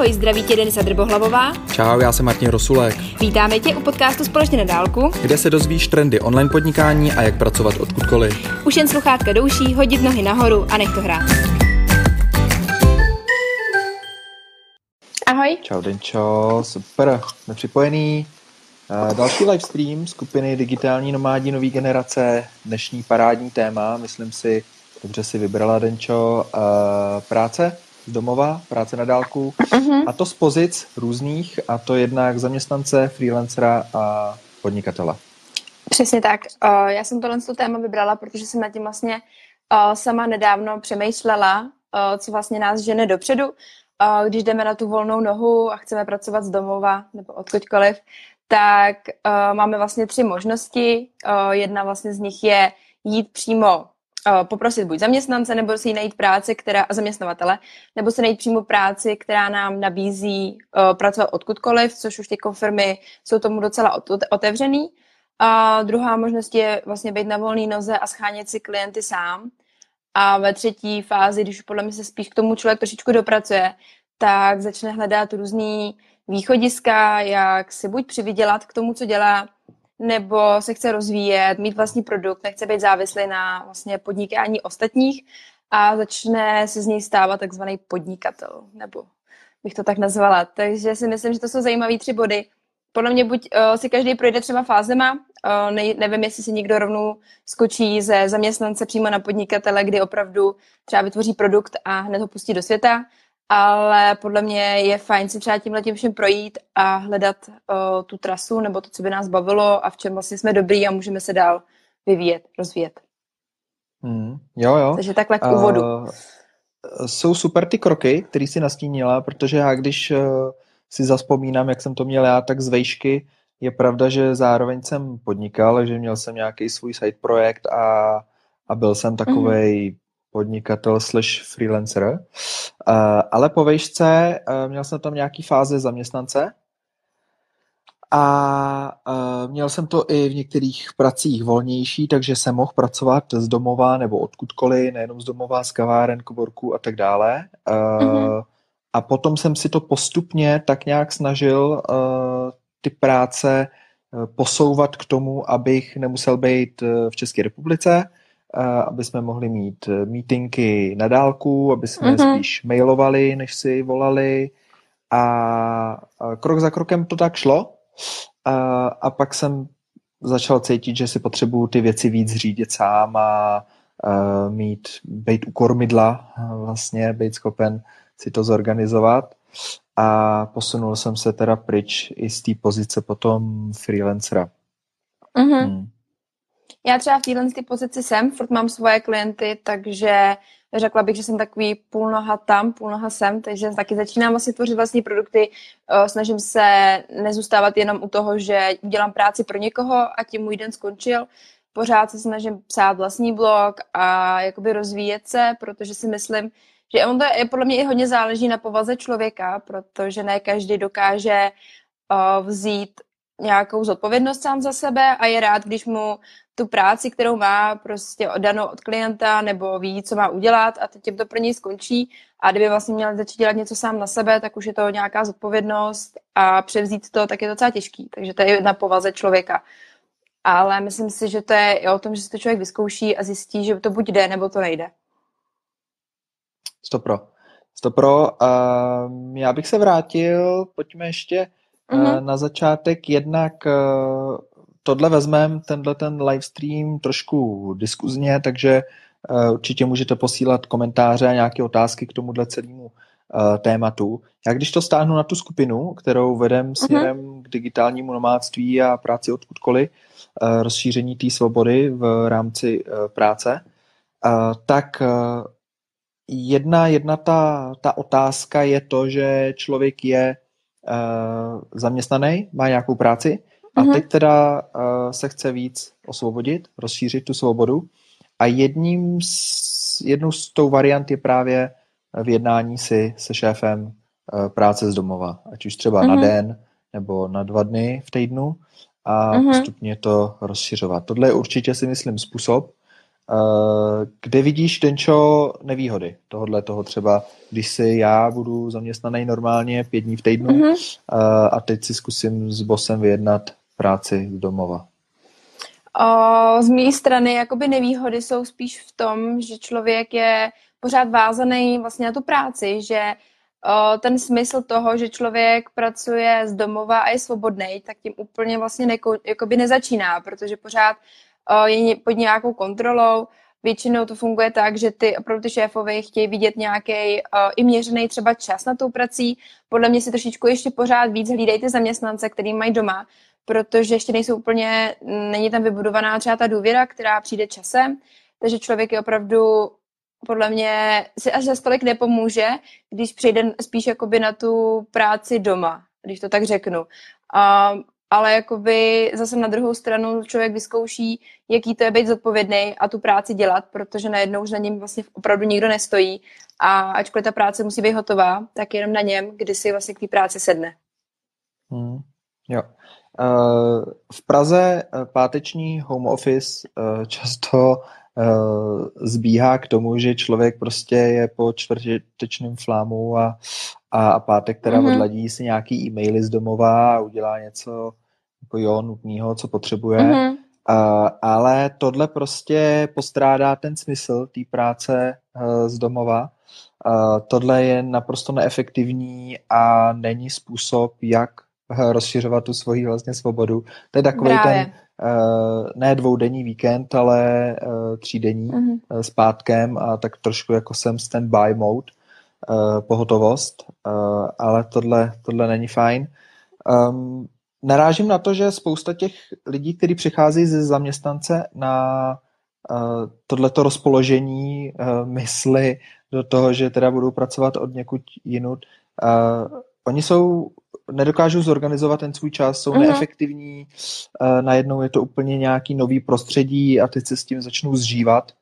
Ahoj, zdraví tě Denisa Drbohlavová. Čau, já jsem Martin Rosulek. Vítáme tě u podcastu Společně na dálku, kde se dozvíš trendy online podnikání a jak pracovat odkudkoliv. Už jen sluchátka douší, hodit nohy nahoru a nech to hrát. Ahoj. Čau Denčo, super, jsme připojený. Uh, další livestream skupiny Digitální nomádí nový generace, dnešní parádní téma, myslím si, dobře si vybrala Denčo, uh, práce z domova, práce na dálku uh-huh. a to z pozic různých a to jednak zaměstnance, freelancera a podnikatele. Přesně tak. Uh, já jsem tohle téma vybrala, protože jsem nad tím vlastně uh, sama nedávno přemýšlela, uh, co vlastně nás žene dopředu, když jdeme na tu volnou nohu a chceme pracovat z domova nebo odkudkoliv, tak máme vlastně tři možnosti. Jedna vlastně z nich je jít přímo poprosit buď zaměstnance, nebo si najít práci, která, zaměstnavatele, nebo si najít přímo práci, která nám nabízí uh, pracovat odkudkoliv, což už ty firmy jsou tomu docela otevřený. A druhá možnost je vlastně být na volné noze a schánět si klienty sám. A ve třetí fázi, když podle mě se spíš k tomu člověk trošičku dopracuje, tak začne hledat různý východiska, jak si buď přivydělat k tomu, co dělá, nebo se chce rozvíjet, mít vlastní produkt, nechce být závislý na vlastně podnikání ostatních a začne se z něj stávat takzvaný podnikatel, nebo bych to tak nazvala. Takže si myslím, že to jsou zajímavé tři body. Podle mě buď uh, si každý projde třeba fázema, uh, ne, nevím, jestli si někdo rovnou skočí ze zaměstnance přímo na podnikatele, kdy opravdu třeba vytvoří produkt a hned ho pustí do světa, ale podle mě je fajn si třeba tímhle tím všem projít a hledat uh, tu trasu nebo to, co by nás bavilo a v čem vlastně jsme dobrý a můžeme se dál vyvíjet, rozvíjet. Hmm, jo, jo. Takže takhle k úvodu. Uh, jsou super ty kroky, které si nastínila, protože já když uh, si zaspomínám, jak jsem to měl já, tak z vejšky je pravda, že zároveň jsem podnikal, že měl jsem nějaký svůj side projekt a, a byl jsem takovej mm podnikatel slash freelancer, uh, ale po vejšce uh, měl jsem tam nějaký fáze zaměstnance a uh, měl jsem to i v některých pracích volnější, takže jsem mohl pracovat z domova nebo odkudkoliv, nejenom z domova, z kaváren, koborků a tak dále. Mm-hmm. A potom jsem si to postupně tak nějak snažil ty práce posouvat k tomu, abych nemusel být v České republice, aby jsme mohli mít eh, meetingy na dálku, aby jsme mm-hmm. spíš mailovali, než si volali a krok za krokem to tak šlo a, a pak jsem začal cítit, že si potřebuju ty věci víc řídit sám a, a mít, být u kormidla vlastně, být schopen si to zorganizovat a posunul jsem se teda pryč i z té pozice potom freelancera. Mm-hmm. Hmm. Já třeba v téhle pozici jsem, furt mám svoje klienty, takže řekla bych, že jsem takový půl noha tam, půl noha sem, takže taky začínám vlastně tvořit vlastní produkty. Snažím se nezůstávat jenom u toho, že udělám práci pro někoho a tím můj den skončil. Pořád se snažím psát vlastní blog a jakoby rozvíjet se, protože si myslím, že on to je, podle mě i hodně záleží na povaze člověka, protože ne každý dokáže vzít nějakou zodpovědnost sám za sebe a je rád, když mu tu práci, kterou má prostě danou od klienta nebo ví, co má udělat a teď to pro něj skončí a kdyby vlastně měl začít dělat něco sám na sebe, tak už je to nějaká zodpovědnost a převzít to tak je docela těžký. Takže to je na povaze člověka. Ale myslím si, že to je o tom, že si to člověk vyzkouší a zjistí, že to buď jde, nebo to nejde. Stopro. Stopro. Uh, já bych se vrátil, pojďme ještě uh-huh. na začátek jednak uh, tohle vezmeme, tenhle ten livestream trošku diskuzně, takže uh, určitě můžete posílat komentáře a nějaké otázky k tomuhle celému tématu. Já když to stáhnu na tu skupinu, kterou vedem směrem uh-huh. k digitálnímu nomádství a práci odkudkoliv, rozšíření té svobody v rámci práce, tak jedna, jedna ta, ta otázka je to, že člověk je zaměstnaný, má nějakou práci, a mm-hmm. teď teda uh, se chce víc osvobodit, rozšířit tu svobodu. A jedním z, jednou z tou variant je právě v jednání si se šéfem uh, práce z domova. Ať už třeba mm-hmm. na den nebo na dva dny v týdnu a mm-hmm. postupně to rozšiřovat. Tohle je určitě si myslím způsob, Kde vidíš, Denčo, nevýhody tohohle toho třeba, když si já budu zaměstnaný normálně pět dní v týdnu mm-hmm. a teď si zkusím s bosem vyjednat práci z domova? z mé strany jakoby nevýhody jsou spíš v tom, že člověk je pořád vázaný vlastně na tu práci, že ten smysl toho, že člověk pracuje z domova a je svobodný, tak tím úplně vlastně neko, jakoby nezačíná, protože pořád je pod nějakou kontrolou. Většinou to funguje tak, že ty opravdu ty šéfové chtějí vidět nějaký i měřený třeba čas na tou prací. Podle mě si trošičku ještě pořád víc hlídají ty zaměstnance, který mají doma, protože ještě nejsou úplně, není tam vybudovaná třeba ta důvěra, která přijde časem, takže člověk je opravdu podle mě si až za stolik nepomůže, když přejde spíš jakoby na tu práci doma, když to tak řeknu. A, ale jakoby zase na druhou stranu člověk vyzkouší, jaký to je být zodpovědný a tu práci dělat, protože najednou už na něm vlastně opravdu nikdo nestojí a ačkoliv ta práce musí být hotová, tak jenom na něm, kdy si vlastně k té práci sedne. Hmm. Jo. Uh, v Praze uh, páteční home office uh, často zbíhá k tomu, že člověk prostě je po čtvrtečním flámu a, a, a pátek teda mm-hmm. odladí si nějaký e-maily z domova a udělá něco jako jo, nutného, co potřebuje. Mm-hmm. Uh, ale tohle prostě postrádá ten smysl té práce uh, z domova. Uh, tohle je naprosto neefektivní a není způsob, jak rozšiřovat tu svoji vlastně svobodu. To je takový ten uh, ne dvoudenní víkend, ale uh, třídenní mm-hmm. uh, s pátkem a tak trošku jako jsem stand-by mode, uh, pohotovost, uh, ale tohle, tohle není fajn. Um, narážím na to, že spousta těch lidí, kteří přichází ze zaměstnance na uh, tohleto rozpoložení uh, mysli do toho, že teda budou pracovat od někud jinut, uh, oni jsou nedokážou zorganizovat ten svůj čas, jsou mm-hmm. neefektivní, uh, najednou je to úplně nějaký nový prostředí a teď se s tím začnou zžívat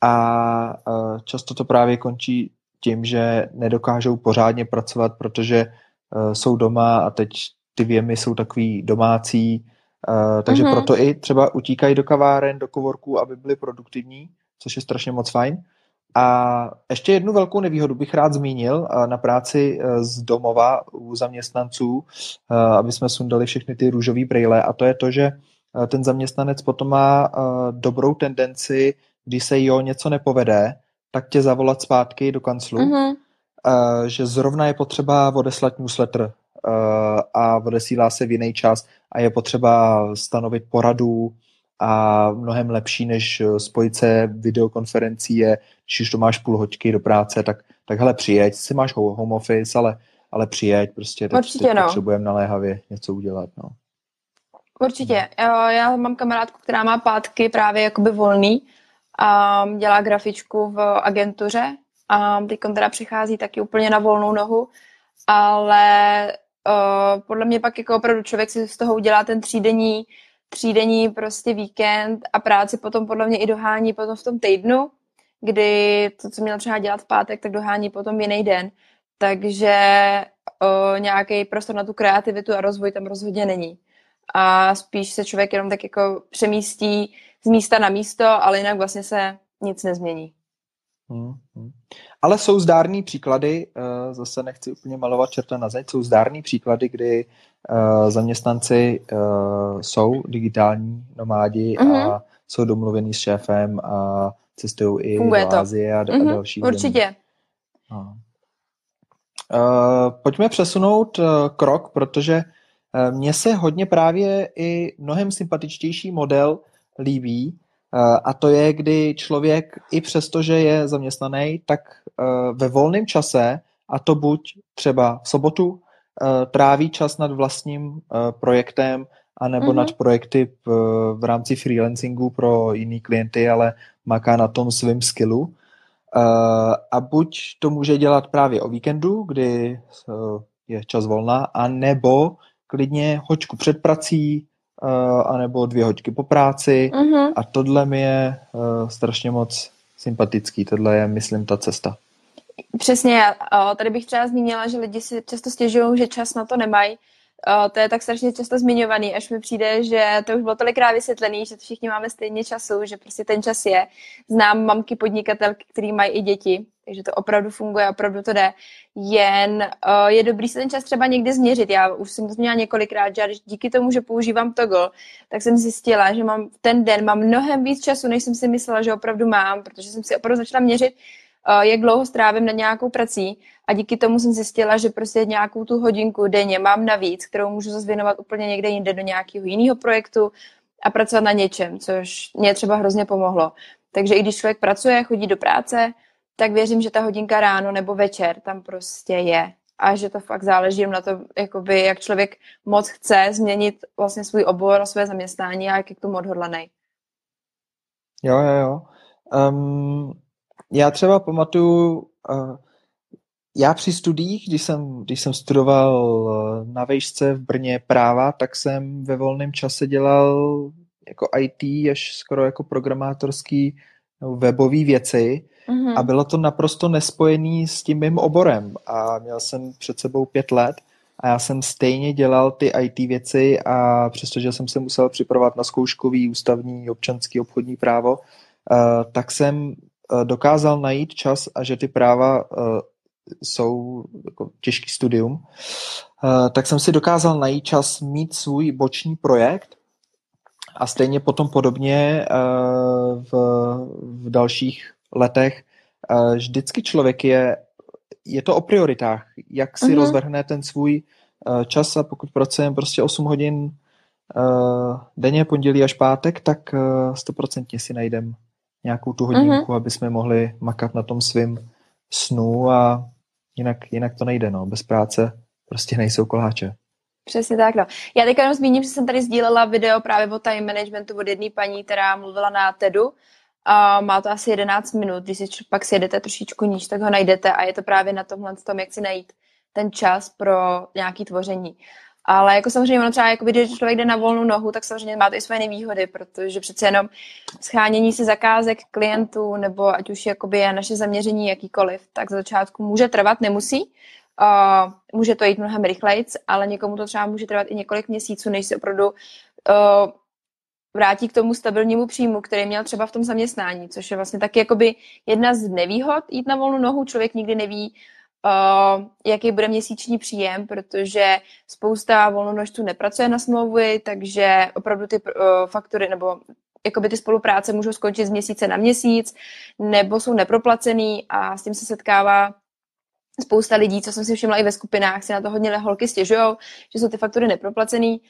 a uh, často to právě končí tím, že nedokážou pořádně pracovat, protože uh, jsou doma a teď ty věmy jsou takový domácí, uh, takže mm-hmm. proto i třeba utíkají do kaváren, do kovorků, aby byli produktivní, což je strašně moc fajn. A ještě jednu velkou nevýhodu bych rád zmínil na práci e, z domova u zaměstnanců, aby jsme sundali všechny ty růžové brýle a to je to, že ten zaměstnanec potom má dobrou tendenci, když se jo něco nepovede, tak tě zavolat zpátky do kanclu, mm-hmm. že zrovna je potřeba odeslat newsletter a odesílá se v jiný čas a je potřeba stanovit poradu a mnohem lepší, než spojit se videokonferencí je, když už to máš půl hoďky do práce, tak, tak hele, přijeď, si máš home office, ale, ale přijeď, prostě teď, Určitě, teď no. potřebujeme naléhavě něco udělat, no. Určitě. Já mám kamarádku, která má pátky právě jakoby volný a dělá grafičku v agentuře a teď teda přichází taky úplně na volnou nohu, ale uh, podle mě pak jako opravdu člověk si z toho udělá ten třídenní, třídenní prostě víkend a práci potom podle mě i dohání potom v tom týdnu, kdy to, co měl třeba dělat v pátek, tak dohání potom jiný den. Takže o, nějaký prostor na tu kreativitu a rozvoj tam rozhodně není. A spíš se člověk jenom tak jako přemístí z místa na místo, ale jinak vlastně se nic nezmění. Hmm, hmm. Ale jsou zdárný příklady, eh, zase nechci úplně malovat čerta na zeď, jsou zdárný příklady, kdy eh, zaměstnanci eh, jsou digitální nomádi mm-hmm. a mhm. jsou domluvení s šéfem a cestují i Funguje do Azie a, mm-hmm, a další Určitě. Uh, pojďme přesunout krok, protože mně se hodně právě i mnohem sympatičtější model líbí, a to je, kdy člověk i přesto, že je zaměstnaný, tak uh, ve volném čase, a to buď třeba v sobotu, uh, tráví čas nad vlastním projektem, anebo mm-hmm. nad projekty v, v rámci freelancingu pro jiný klienty, ale maká na tom svým skillu. A buď to může dělat právě o víkendu, kdy je čas volna, anebo klidně hoďku před prací, uh, anebo dvě hoďky po práci. Mm-hmm. A tohle mi je uh, strašně moc sympatický. Tohle je, myslím, ta cesta. Přesně, tady bych třeba zmínila, že lidi si často stěžují, že čas na to nemají, O, to je tak strašně často zmiňovaný, až mi přijde, že to už bylo tolikrát vysvětlený, že všichni máme stejně času, že prostě ten čas je. Znám mamky podnikatelky, které mají i děti, takže to opravdu funguje, opravdu to jde. Jen uh, je dobrý se ten čas třeba někdy změřit. Já už jsem to změnila několikrát, že díky tomu, že používám Toggle, tak jsem zjistila, že mám ten den mám mnohem víc času, než jsem si myslela, že opravdu mám, protože jsem si opravdu začala měřit, jak dlouho strávím na nějakou prací a díky tomu jsem zjistila, že prostě nějakou tu hodinku denně mám navíc, kterou můžu zase věnovat úplně někde jinde do nějakého jiného projektu a pracovat na něčem, což mě třeba hrozně pomohlo. Takže i když člověk pracuje, chodí do práce, tak věřím, že ta hodinka ráno nebo večer tam prostě je. A že to fakt záleží na to, jakoby, jak člověk moc chce změnit vlastně svůj obor a své zaměstnání a jak je k tomu odhodlaný. Jo, jo, jo. Um, já třeba pamatuju, uh, já při studiích, když jsem, když jsem studoval eh, na vejšce v Brně práva, tak jsem ve volném čase dělal jako IT až skoro jako programátorský no, webový věci mm-hmm. a bylo to naprosto nespojený s tím mým oborem a měl jsem před sebou pět let a já jsem stejně dělal ty IT věci a přestože jsem se musel připravovat na zkouškový ústavní občanský obchodní právo, uh, tak jsem dokázal najít čas a že ty práva uh, jsou jako těžký studium, uh, tak jsem si dokázal najít čas mít svůj boční projekt a stejně potom podobně v, v dalších letech vždycky člověk je, je to o prioritách, jak si uh-huh. rozvrhne ten svůj čas a pokud pracujeme prostě 8 hodin denně, pondělí až pátek, tak stoprocentně si najdem nějakou tu hodinku, uh-huh. aby jsme mohli makat na tom svým snu a jinak, jinak to nejde, no. Bez práce prostě nejsou koláče. Přesně tak, no. Já teďka jenom zmíním, že jsem tady sdílela video právě o time managementu od jedné paní, která mluvila na TEDu. A má to asi 11 minut, když si pak sjedete trošičku níž, tak ho najdete a je to právě na tomhle tom, jak si najít ten čas pro nějaké tvoření. Ale jako samozřejmě ono třeba, jakoby, když člověk jde na volnou nohu, tak samozřejmě má to i své nevýhody, protože přece jenom schánění si zakázek klientů, nebo ať už jakoby je naše zaměření jakýkoliv, tak za začátku může trvat, nemusí. Uh, může to jít mnohem rychleji, ale někomu to třeba může trvat i několik měsíců, než se opravdu uh, vrátí k tomu stabilnímu příjmu, který měl třeba v tom zaměstnání, což je vlastně taky jakoby jedna z nevýhod jít na volnou nohu. Člověk nikdy neví, uh, jaký bude měsíční příjem, protože spousta volnonožců nepracuje na smlouvy, takže opravdu ty uh, faktory nebo jakoby ty spolupráce můžou skončit z měsíce na měsíc, nebo jsou neproplacený a s tím se setkává spousta lidí, co jsem si všimla i ve skupinách, si na to hodně holky stěžují, že jsou ty faktory neproplacený,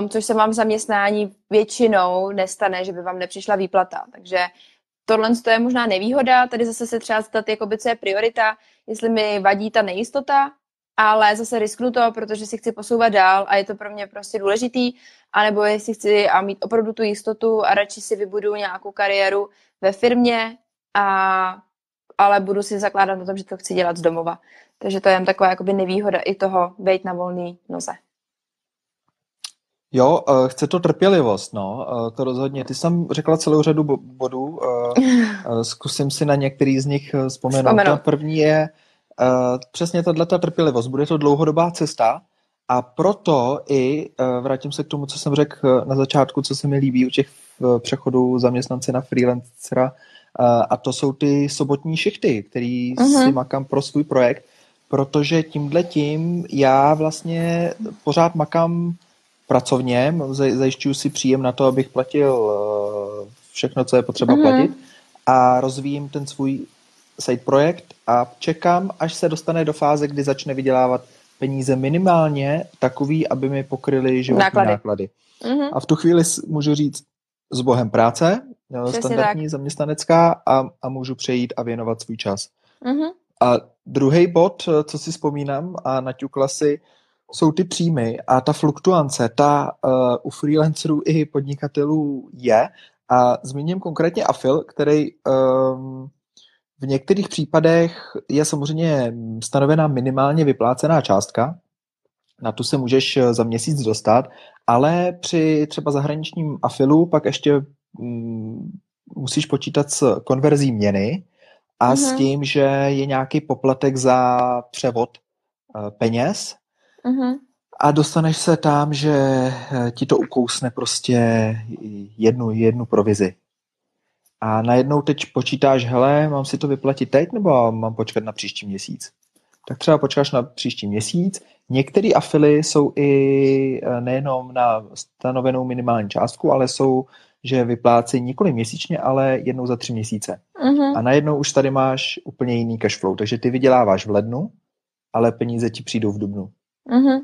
um, což se vám v zaměstnání většinou nestane, že by vám nepřišla výplata. Takže tohle je možná nevýhoda, tady zase se třeba zeptat, jakoby, co je priorita, jestli mi vadí ta nejistota, ale zase risknu to, protože si chci posouvat dál a je to pro mě prostě důležitý, anebo jestli chci a mít opravdu tu jistotu a radši si vybudu nějakou kariéru ve firmě, a, ale budu si zakládat na tom, že to chci dělat z domova. Takže to je jen taková jakoby nevýhoda i toho být na volný noze. Jo, uh, chce to trpělivost, no, uh, to rozhodně. Ty jsi řekla celou řadu bodů, uh, zkusím si na některý z nich vzpomenout. Ta první je přesně tato trpělivost. Bude to dlouhodobá cesta a proto i, vrátím se k tomu, co jsem řekl na začátku, co se mi líbí u těch přechodů zaměstnance na freelancera, a to jsou ty sobotní šichty, který uh-huh. si makám pro svůj projekt, protože tímhle tím já vlastně pořád makám pracovně, zajišťuju si příjem na to, abych platil eh, všechno, co je potřeba mm-hmm. platit a rozvíjím ten svůj side projekt a čekám, až se dostane do fáze, kdy začne vydělávat peníze minimálně takový, aby mi pokryly životní náklady. náklady. Mm-hmm. A v tu chvíli můžu říct s bohem práce, Přesně standardní tak. zaměstnanecká a, a můžu přejít a věnovat svůj čas. Mm-hmm. A druhý bod, co si vzpomínám a naťukla si, jsou ty příjmy a ta fluktuance, ta uh, u freelancerů i podnikatelů je. A zmíním konkrétně Afil, který um, v některých případech je samozřejmě stanovená minimálně vyplácená částka, na tu se můžeš za měsíc dostat, ale při třeba zahraničním afilu pak ještě um, musíš počítat s konverzí měny a mm-hmm. s mhm. tím, že je nějaký poplatek za převod uh, peněz Uh-huh. a dostaneš se tam, že eh, ti to ukousne prostě jednu, jednu provizi. A najednou teď počítáš, hele, mám si to vyplatit teď, nebo mám počkat na příští měsíc? Tak třeba počkáš na příští měsíc. Některé afily jsou i eh, nejenom na stanovenou minimální částku, ale jsou, že vyplácejí nikoli měsíčně, ale jednou za tři měsíce. Uh-huh. A najednou už tady máš úplně jiný cash flow. Takže ty vyděláváš v lednu, ale peníze ti přijdou v dubnu. Uh-huh.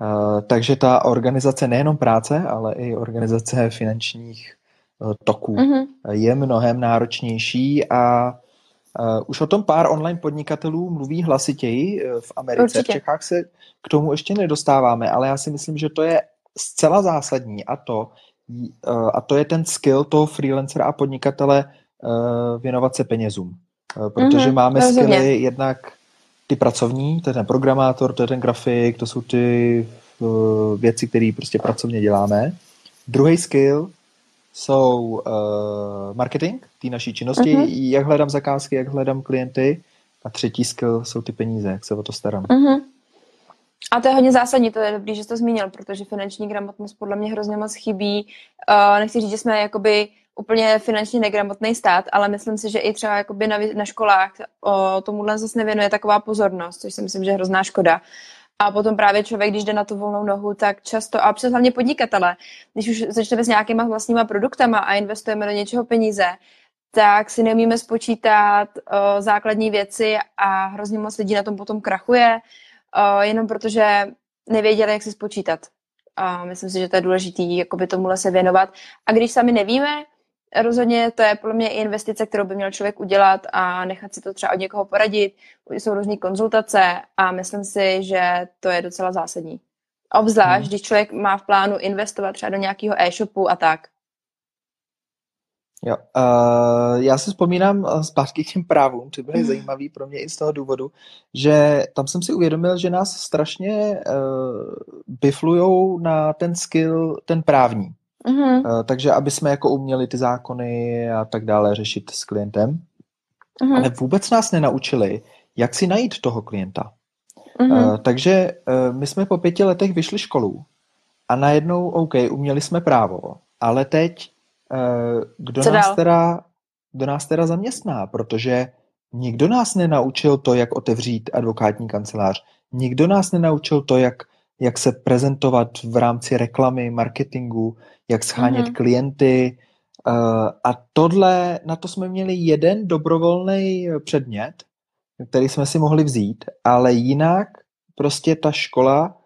Uh, takže ta organizace nejenom práce, ale i organizace finančních uh, toků uh-huh. je mnohem náročnější a uh, už o tom pár online podnikatelů mluví hlasitěji v Americe. Určitě. V Čechách se k tomu ještě nedostáváme, ale já si myslím, že to je zcela zásadní a to, a to je ten skill toho freelancera a podnikatele věnovat se penězům. Protože uh-huh, máme rozumně. skilly jednak ty pracovní, to je ten programátor, to je ten grafik, to jsou ty uh, věci, které prostě pracovně děláme. Druhý skill jsou uh, marketing, té naší činnosti, uh-huh. jak hledám zakázky, jak hledám klienty. A třetí skill jsou ty peníze, jak se o to starám. Uh-huh. A to je hodně zásadní, to je dobrý, že jsi to zmínil, protože finanční gramotnost podle mě hrozně moc chybí. Uh, nechci říct, že jsme jakoby úplně finančně negramotný stát, ale myslím si, že i třeba jakoby na, na školách o tomuhle zase nevěnuje taková pozornost, což si myslím, že je hrozná škoda. A potom právě člověk, když jde na tu volnou nohu, tak často, a přes hlavně podnikatele, když už začneme s nějakýma vlastníma produktama a investujeme do něčeho peníze, tak si neumíme spočítat o, základní věci a hrozně moc lidí na tom potom krachuje, o, jenom protože nevěděli, jak si spočítat. A myslím si, že to je důležité tomuhle se věnovat. A když sami nevíme, rozhodně to je podle mě i investice, kterou by měl člověk udělat a nechat si to třeba od někoho poradit. Jsou různé konzultace a myslím si, že to je docela zásadní. Obzvlášť, hmm. když člověk má v plánu investovat třeba do nějakého e-shopu a tak. Jo, uh, já si vzpomínám zpátky k těm právům, ty byly mm. zajímavý pro mě i z toho důvodu, že tam jsem si uvědomil, že nás strašně uh, biflujou na ten skill, ten právní. Uh-huh. Takže aby jsme jako uměli ty zákony a tak dále řešit s klientem. Uh-huh. Ale vůbec nás nenaučili, jak si najít toho klienta. Uh-huh. Uh, takže uh, my jsme po pěti letech vyšli školu a najednou, OK, uměli jsme právo, ale teď kdo, nás teda, kdo nás teda zaměstná, protože nikdo nás nenaučil to, jak otevřít advokátní kancelář, nikdo nás nenaučil to, jak jak se prezentovat v rámci reklamy, marketingu, jak schánět mm-hmm. klienty. Uh, a tohle, na to jsme měli jeden dobrovolný předmět, který jsme si mohli vzít, ale jinak prostě ta škola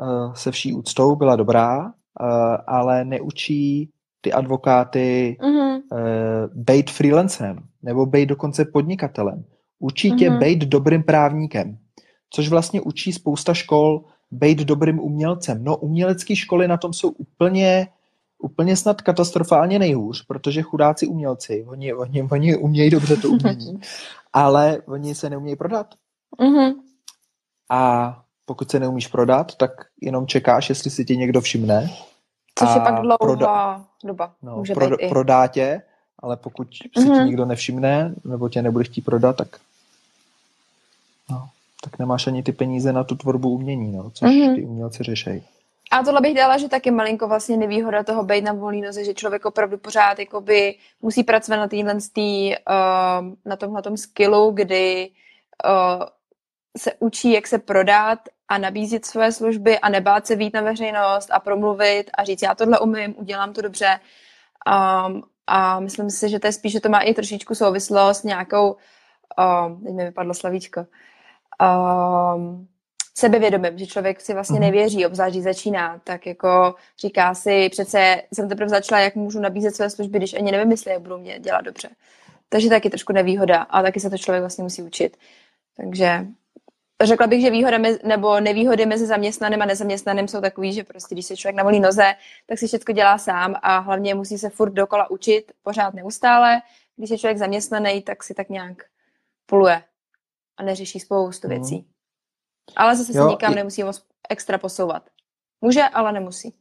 uh, se vší úctou byla dobrá, uh, ale neučí ty advokáty mm-hmm. být freelancerem nebo být dokonce podnikatelem. Učí tě mm-hmm. být dobrým právníkem, což vlastně učí spousta škol být dobrým umělcem. No umělecké školy na tom jsou úplně, úplně snad katastrofálně nejhůř, protože chudáci umělci, oni, oni, oni umějí dobře to umění, ale oni se neumějí prodat. Mm-hmm. A pokud se neumíš prodat, tak jenom čekáš, jestli si tě někdo všimne. Což je pak dlouhá proda- doba. No, Může pro, prodá tě, ale pokud si mm-hmm. tě nikdo nevšimne, nebo tě nebude chtít prodat, tak tak nemáš ani ty peníze na tu tvorbu umění, no, což mm-hmm. ty umělci řešejí. A tohle bych dala, že taky malinko vlastně nevýhoda toho být na volný noze, že člověk opravdu pořád jakoby musí pracovat na téhle uh, na tomhle tom skillu, kdy uh, se učí, jak se prodat a nabízet své služby a nebát se vít na veřejnost a promluvit a říct, já tohle umím, udělám to dobře. Um, a myslím si, že to je spíš, že to má i trošičku souvislost s nějakou, um, teď mi vypadlo slavíčko, um, sebevědomím, že člověk si vlastně mhm. nevěří, obzvlášť když začíná, tak jako říká si, přece jsem teprve začala, jak můžu nabízet své služby, když ani nevím, jestli jak budu mě dělat dobře. Takže taky trošku nevýhoda a taky se to člověk vlastně musí učit. Takže řekla bych, že výhoda mezi, nebo nevýhody mezi zaměstnaným a nezaměstnaným jsou takový, že prostě když se člověk na volný noze, tak si všechno dělá sám a hlavně musí se furt dokola učit, pořád neustále. Když je člověk zaměstnaný, tak si tak nějak pluje a neřeší spoustu mhm. věcí. Ale zase jo, se nikam i... nemusí moc extra posouvat. Může, ale nemusí.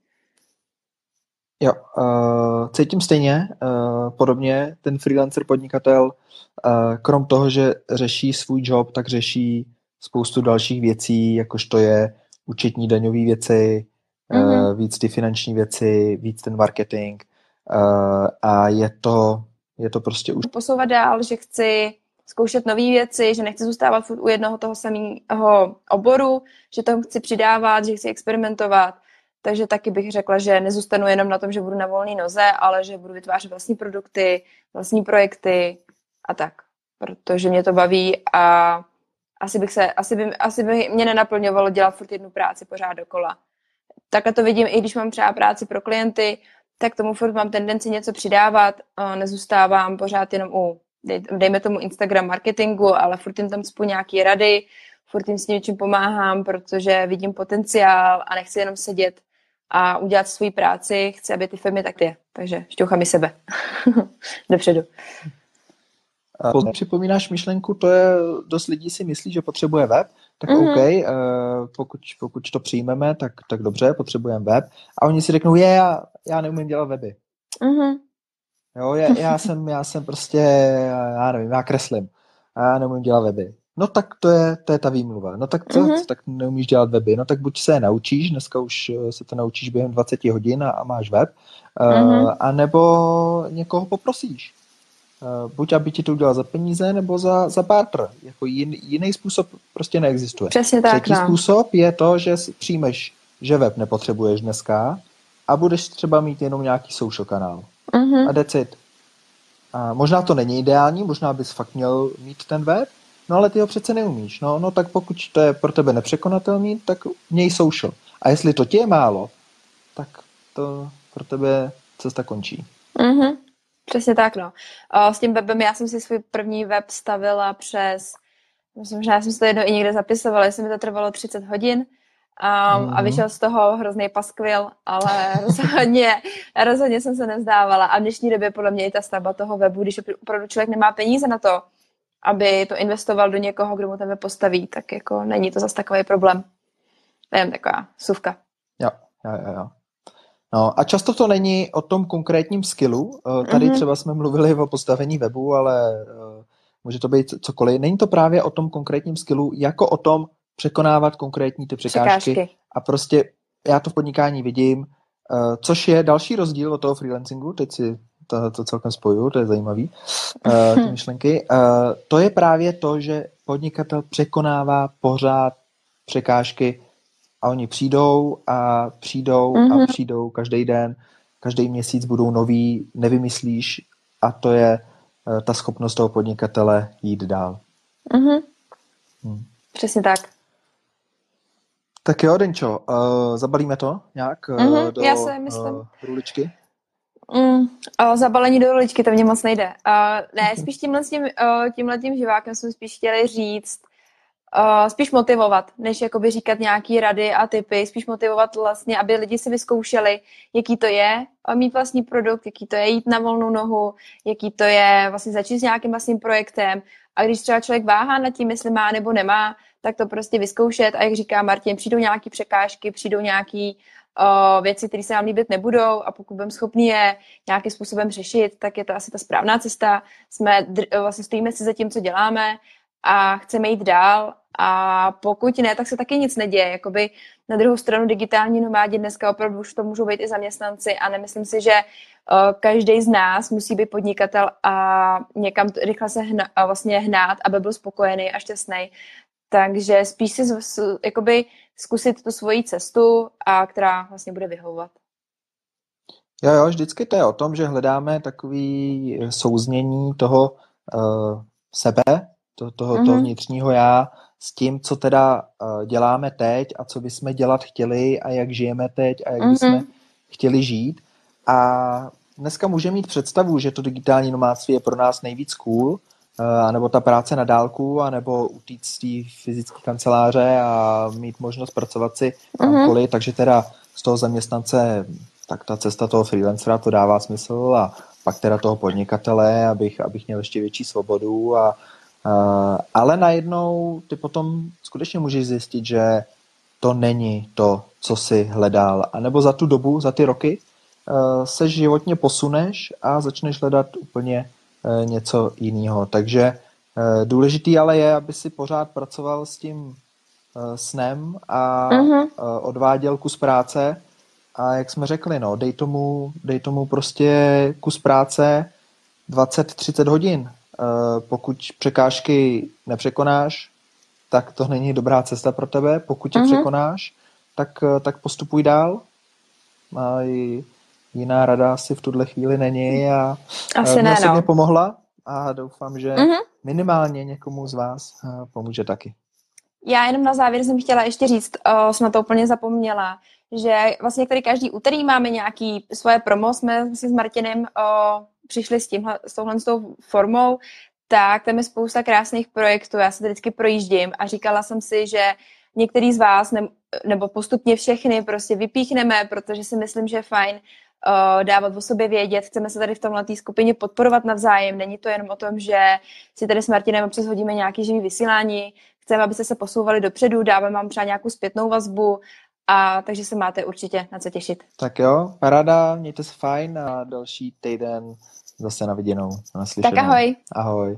Jo, uh, cítím stejně, uh, podobně ten freelancer podnikatel, uh, krom toho, že řeší svůj job, tak řeší spoustu dalších věcí, jakož to je účetní daňové věci, mm-hmm. víc ty finanční věci, víc ten marketing a je to, je to prostě už... Posouvat dál, že chci zkoušet nové věci, že nechci zůstávat furt u jednoho toho samého oboru, že toho chci přidávat, že chci experimentovat. Takže taky bych řekla, že nezůstanu jenom na tom, že budu na volné noze, ale že budu vytvářet vlastní produkty, vlastní projekty a tak. Protože mě to baví a asi, bych se, asi, by, asi by mě nenaplňovalo dělat furt jednu práci pořád dokola. Takhle to vidím, i když mám třeba práci pro klienty, tak tomu furt mám tendenci něco přidávat, nezůstávám pořád jenom u dejme tomu Instagram marketingu, ale furt jim tam spu nějaké rady, furt jim s něčím pomáhám, protože vidím potenciál a nechci jenom sedět a udělat svoji práci, chci, aby ty firmy tak je. Takže šťouchám i sebe. Dopředu. A připomínáš myšlenku, to je, dost lidí si myslí, že potřebuje web, tak mm-hmm. OK, uh, pokud, pokud to přijmeme, tak, tak dobře, potřebujeme web. A oni si řeknou, je, já, já neumím dělat weby. Mm-hmm. Jo, já, já, jsem, já jsem prostě, já nevím, já kreslím. A já neumím dělat weby. No tak to je, to je ta výmluva. No tak co, mm-hmm. tak neumíš dělat weby. No tak buď se je naučíš, dneska už eh, se to naučíš během 20 hodin a, a máš web, mm-hmm. uh, a nebo někoho poprosíš. Uh, buď aby ti to udělal za peníze, nebo za, za barter. Jako jin, jiný způsob prostě neexistuje. Přesně tak. Třetí no. způsob je to, že přijmeš, že web nepotřebuješ dneska a budeš třeba mít jenom nějaký social kanál. Mm-hmm. A that's it. A možná to není ideální, možná bys fakt měl mít ten web, no ale ty ho přece neumíš. No, no tak pokud to je pro tebe nepřekonatelný, tak měj social. A jestli to ti je málo, tak to pro tebe cesta končí. Mm-hmm. Přesně tak, no. S tím webem já jsem si svůj první web stavila přes, myslím, že já jsem si to jedno i někde zapisovala, jestli mi to trvalo 30 hodin, Um, mm-hmm. A mhm. vyšel z toho hrozný paskvil, ale rozhodně, rozhodně jsem se nevzdávala. A v dnešní době podle mě i ta stavba toho webu, když opravdu člověk nemá peníze na to, aby to investoval do někoho, kdo mu ten web postaví, tak jako není to zase takový problém. Jen taková suvka. Jo, jo, jo, jo. No a často to není o tom konkrétním skillu. Eh, tady mm-hmm. třeba jsme mluvili o postavení webu, ale uh, může to být cokoliv. Není to právě o tom konkrétním skillu, jako o tom, překonávat konkrétní ty překážky. překážky. A prostě já to v podnikání vidím, uh, což je další rozdíl od toho freelancingu, teď si to, to celkem spojuju, to je zajímavý, uh, ty myšlenky. Uh, to je právě to, že podnikatel překonává pořád překážky a oni přijdou a přijdou mm-hmm. a mhm. přijdou každý den, každý měsíc budou noví, nevymyslíš a to je ta schopnost toho podnikatele jít dál. Mm-hmm. Hmm. Přesně tak. Tak jo, Denčo, uh, zabalíme to nějak uh, mm-hmm, do já se myslím. Uh, ruličky? Mm, uh, zabalení do ruličky, to mě moc nejde. Uh, ne, spíš tímhle, tím, uh, tímhle tím živákem jsme spíš chtěli říct, uh, spíš motivovat, než jakoby říkat nějaký rady a typy, spíš motivovat vlastně, aby lidi si vyzkoušeli, jaký to je mít vlastní produkt, jaký to je jít na volnou nohu, jaký to je vlastně začít s nějakým vlastním projektem. A když třeba člověk váhá nad tím, jestli má nebo nemá, tak to prostě vyzkoušet a jak říká Martin, přijdou nějaké překážky, přijdou nějaké uh, věci, které se nám líbit nebudou a pokud budeme schopni je nějakým způsobem řešit, tak je to asi ta správná cesta. Jsme, vlastně stojíme si za tím, co děláme a chceme jít dál a pokud ne, tak se taky nic neděje. Jakoby na druhou stranu digitální nomádi dneska opravdu už to můžou být i zaměstnanci a nemyslím si, že uh, každý z nás musí být podnikatel a někam rychle se hna, vlastně hnát, aby byl spokojený a šťastný. Takže spíš si jakoby zkusit tu svoji cestu, a která vlastně bude vyhovovat. Jo, jo, vždycky to je o tom, že hledáme takový souznění toho uh, sebe, to, toho, mm-hmm. toho vnitřního já s tím, co teda uh, děláme teď a co bychom dělat chtěli a jak žijeme teď a jak mm-hmm. bychom chtěli žít. A dneska můžeme mít představu, že to digitální nomádství je pro nás nejvíc cool, Eh, nebo ta práce na dálku, anebo utíct z té fyzické kanceláře a mít možnost pracovat si kamkoliv, mm-hmm. takže teda z toho zaměstnance tak ta cesta toho freelancera to dává smysl a pak teda toho podnikatele, abych, abych měl ještě větší svobodu a, a ale najednou ty potom skutečně můžeš zjistit, že to není to, co si hledal. A nebo za tu dobu, za ty roky uh, se životně posuneš a začneš hledat úplně Eh, něco jiného. Takže eh, důležitý ale je, aby si pořád pracoval s tím snem a uh-huh. odváděl kus práce. A jak jsme řekli, no, dej tomu, dej tomu prostě kus práce 20-30 hodin. Pokud překážky nepřekonáš, tak to není dobrá cesta pro tebe. Pokud je uh-huh. překonáš, tak, tak postupuj dál. A jiná rada asi v tuhle chvíli není a asi mě ne, se no. pomohla a doufám, že uh-huh. minimálně někomu z vás pomůže taky. Já jenom na závěr jsem chtěla ještě říct, o, jsme to úplně zapomněla, že vlastně tady každý úterý máme nějaký svoje promo, jsme si s Martinem o, přišli s, tímhle, s touhle s tou formou, tak tam je spousta krásných projektů, já se vždycky projíždím a říkala jsem si, že některý z vás, ne, nebo postupně všechny prostě vypíchneme, protože si myslím, že je fajn uh, dávat o sobě vědět, chceme se tady v tomhle skupině podporovat navzájem, není to jenom o tom, že si tady s Martinem občas hodíme nějaký živý vysílání, chceme, abyste se posouvali dopředu, dáváme vám třeba nějakou zpětnou vazbu, a takže se máte určitě na co těšit. Tak jo, parada, mějte se fajn a další týden zase na viděnou, na Tak ahoj. Ahoj.